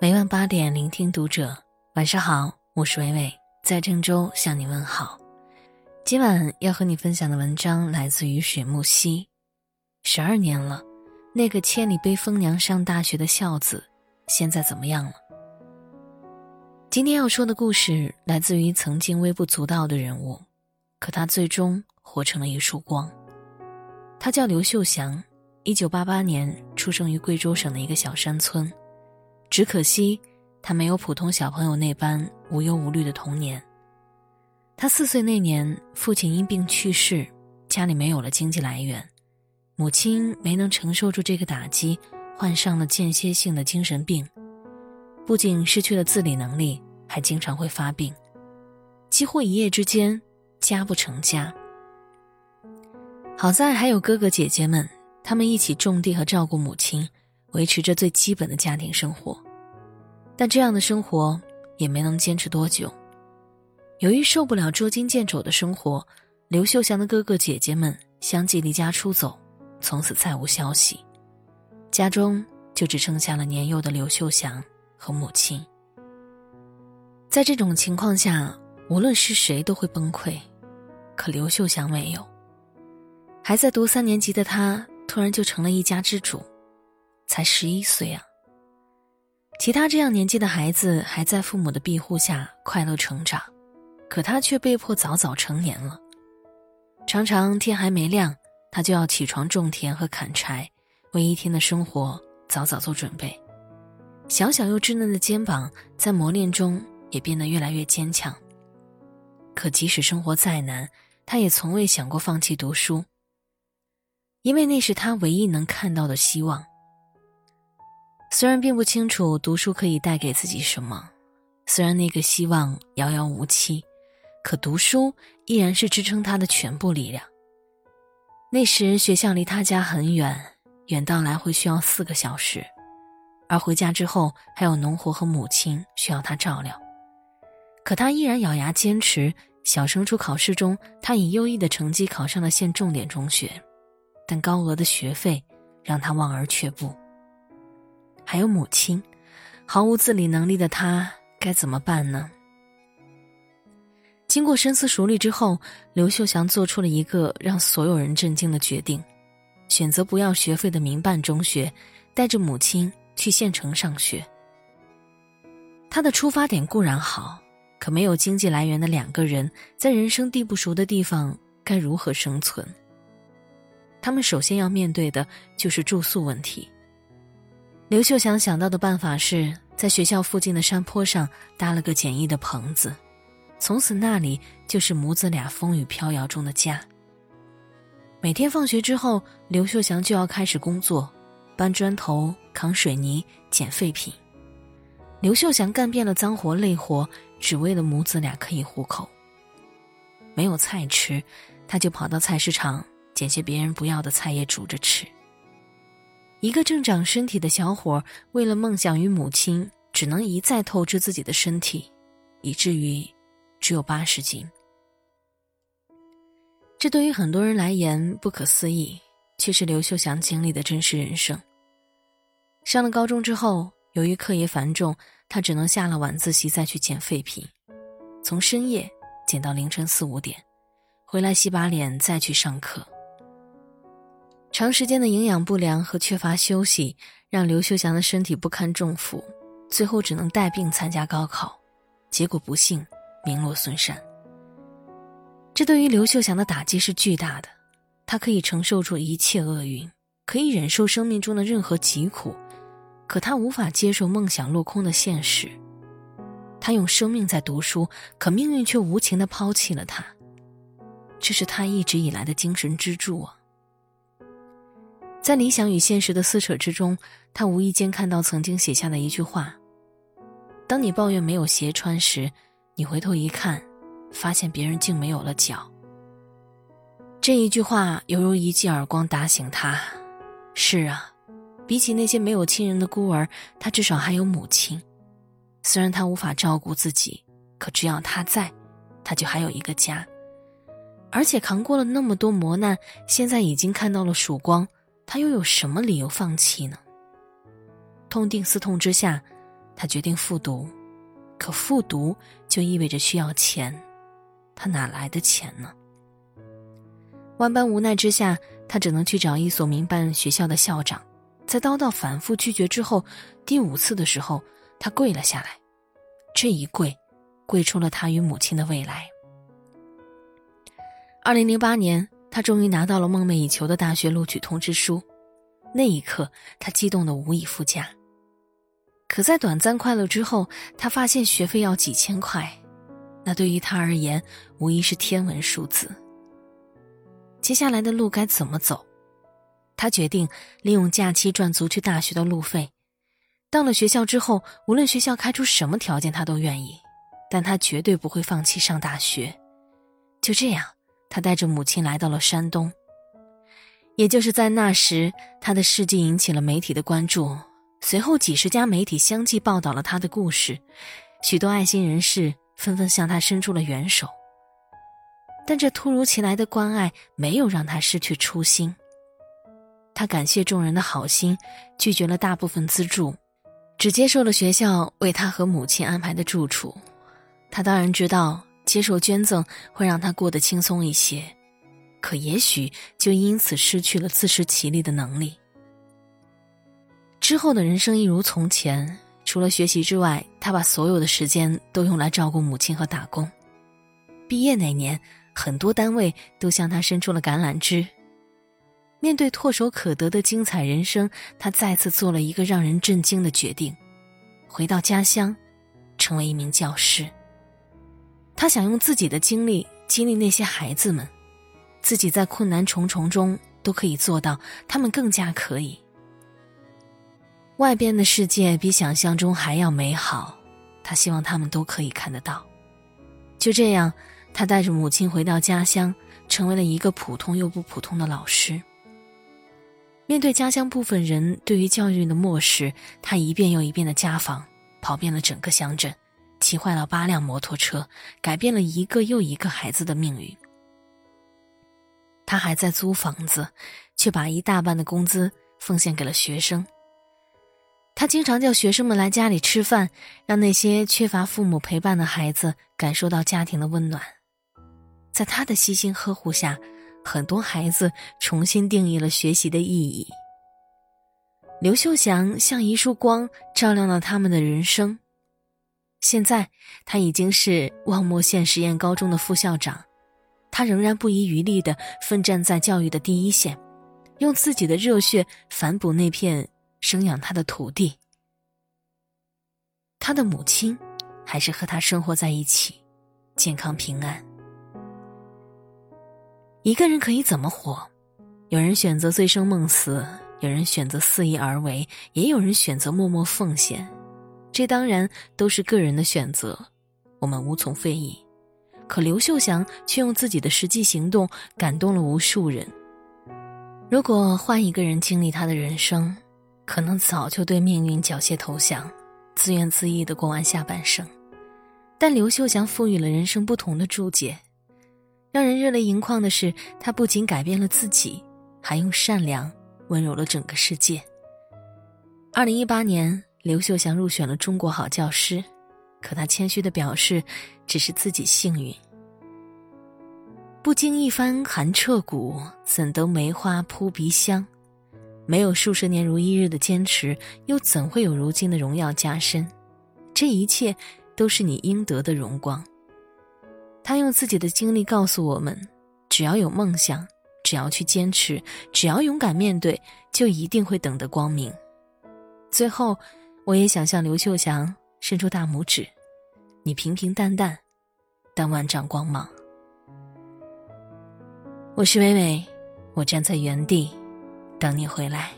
每晚八点，聆听读者。晚上好，我是伟伟，在郑州向你问好。今晚要和你分享的文章来自于水木溪。十二年了，那个千里背风娘上大学的孝子，现在怎么样了？今天要说的故事来自于曾经微不足道的人物，可他最终活成了一束光。他叫刘秀祥，一九八八年出生于贵州省的一个小山村。只可惜，他没有普通小朋友那般无忧无虑的童年。他四岁那年，父亲因病去世，家里没有了经济来源，母亲没能承受住这个打击，患上了间歇性的精神病，不仅失去了自理能力，还经常会发病，几乎一夜之间家不成家。好在还有哥哥姐姐们，他们一起种地和照顾母亲。维持着最基本的家庭生活，但这样的生活也没能坚持多久。由于受不了捉襟见肘的生活，刘秀祥的哥哥姐姐们相继离家出走，从此再无消息，家中就只剩下了年幼的刘秀祥和母亲。在这种情况下，无论是谁都会崩溃，可刘秀祥没有。还在读三年级的他，突然就成了一家之主。才十一岁啊！其他这样年纪的孩子还在父母的庇护下快乐成长，可他却被迫早早成年了。常常天还没亮，他就要起床种田和砍柴，为一天的生活早早做准备。小小又稚嫩的肩膀在磨练中也变得越来越坚强。可即使生活再难，他也从未想过放弃读书，因为那是他唯一能看到的希望。虽然并不清楚读书可以带给自己什么，虽然那个希望遥遥无期，可读书依然是支撑他的全部力量。那时学校离他家很远，远到来回需要四个小时，而回家之后还有农活和母亲需要他照料。可他依然咬牙坚持。小升初考试中，他以优异的成绩考上了县重点中学，但高额的学费让他望而却步。还有母亲，毫无自理能力的他该怎么办呢？经过深思熟虑之后，刘秀祥做出了一个让所有人震惊的决定：选择不要学费的民办中学，带着母亲去县城上学。他的出发点固然好，可没有经济来源的两个人，在人生地不熟的地方该如何生存？他们首先要面对的就是住宿问题。刘秀祥想到的办法是在学校附近的山坡上搭了个简易的棚子，从此那里就是母子俩风雨飘摇中的家。每天放学之后，刘秀祥就要开始工作，搬砖头、扛水泥、捡废品。刘秀祥干遍了脏活累活，只为了母子俩可以糊口。没有菜吃，他就跑到菜市场捡些别人不要的菜叶煮着吃。一个正长身体的小伙，为了梦想与母亲，只能一再透支自己的身体，以至于只有八十斤。这对于很多人来言不可思议，却是刘秀祥经历的真实人生。上了高中之后，由于课业繁重，他只能下了晚自习再去捡废品，从深夜捡到凌晨四五点，回来洗把脸再去上课。长时间的营养不良和缺乏休息，让刘秀祥的身体不堪重负，最后只能带病参加高考，结果不幸名落孙山。这对于刘秀祥的打击是巨大的，他可以承受住一切厄运，可以忍受生命中的任何疾苦，可他无法接受梦想落空的现实。他用生命在读书，可命运却无情的抛弃了他。这是他一直以来的精神支柱啊。在理想与现实的撕扯之中，他无意间看到曾经写下的一句话：“当你抱怨没有鞋穿时，你回头一看，发现别人竟没有了脚。”这一句话犹如一记耳光打醒他。是啊，比起那些没有亲人的孤儿，他至少还有母亲。虽然他无法照顾自己，可只要他在，他就还有一个家。而且扛过了那么多磨难，现在已经看到了曙光。他又有什么理由放弃呢？痛定思痛之下，他决定复读，可复读就意味着需要钱，他哪来的钱呢？万般无奈之下，他只能去找一所民办学校的校长，在遭到反复拒绝之后，第五次的时候，他跪了下来。这一跪，跪出了他与母亲的未来。二零零八年，他终于拿到了梦寐以求的大学录取通知书，那一刻，他激动的无以复加。可在短暂快乐之后，他发现学费要几千块，那对于他而言，无疑是天文数字。接下来的路该怎么走？他决定利用假期赚足去大学的路费。到了学校之后，无论学校开出什么条件，他都愿意，但他绝对不会放弃上大学。就这样，他带着母亲来到了山东。也就是在那时，他的事迹引起了媒体的关注，随后几十家媒体相继报道了他的故事，许多爱心人士纷纷向他伸出了援手。但这突如其来的关爱没有让他失去初心。他感谢众人的好心，拒绝了大部分资助。只接受了学校为他和母亲安排的住处，他当然知道接受捐赠会让他过得轻松一些，可也许就因此失去了自食其力的能力。之后的人生一如从前，除了学习之外，他把所有的时间都用来照顾母亲和打工。毕业那年，很多单位都向他伸出了橄榄枝。面对唾手可得的精彩人生，他再次做了一个让人震惊的决定：回到家乡，成为一名教师。他想用自己的经历激励那些孩子们，自己在困难重重中都可以做到，他们更加可以。外边的世界比想象中还要美好，他希望他们都可以看得到。就这样，他带着母亲回到家乡，成为了一个普通又不普通的老师。面对家乡部分人对于教育的漠视，他一遍又一遍的家访，跑遍了整个乡镇，骑坏了八辆摩托车，改变了一个又一个孩子的命运。他还在租房子，却把一大半的工资奉献给了学生。他经常叫学生们来家里吃饭，让那些缺乏父母陪伴的孩子感受到家庭的温暖。在他的悉心呵护下。很多孩子重新定义了学习的意义。刘秀祥像一束光，照亮了他们的人生。现在他已经是望谟县实验高中的副校长，他仍然不遗余力的奋战在教育的第一线，用自己的热血反哺那片生养他的土地。他的母亲还是和他生活在一起，健康平安。一个人可以怎么活？有人选择醉生梦死，有人选择肆意而为，也有人选择默默奉献。这当然都是个人的选择，我们无从非议。可刘秀祥却用自己的实际行动感动了无数人。如果换一个人经历他的人生，可能早就对命运缴械投降，自怨自艾的过完下半生。但刘秀祥赋予了人生不同的注解。让人热泪盈眶的是，他不仅改变了自己，还用善良温柔了整个世界。二零一八年，刘秀祥入选了中国好教师，可他谦虚的表示，只是自己幸运。不经一番寒彻骨，怎得梅花扑鼻香？没有数十年如一日的坚持，又怎会有如今的荣耀加身？这一切，都是你应得的荣光。他用自己的经历告诉我们：只要有梦想，只要去坚持，只要勇敢面对，就一定会等得光明。最后，我也想向刘秀祥伸出大拇指：你平平淡淡，但万丈光芒。我是伟伟，我站在原地，等你回来。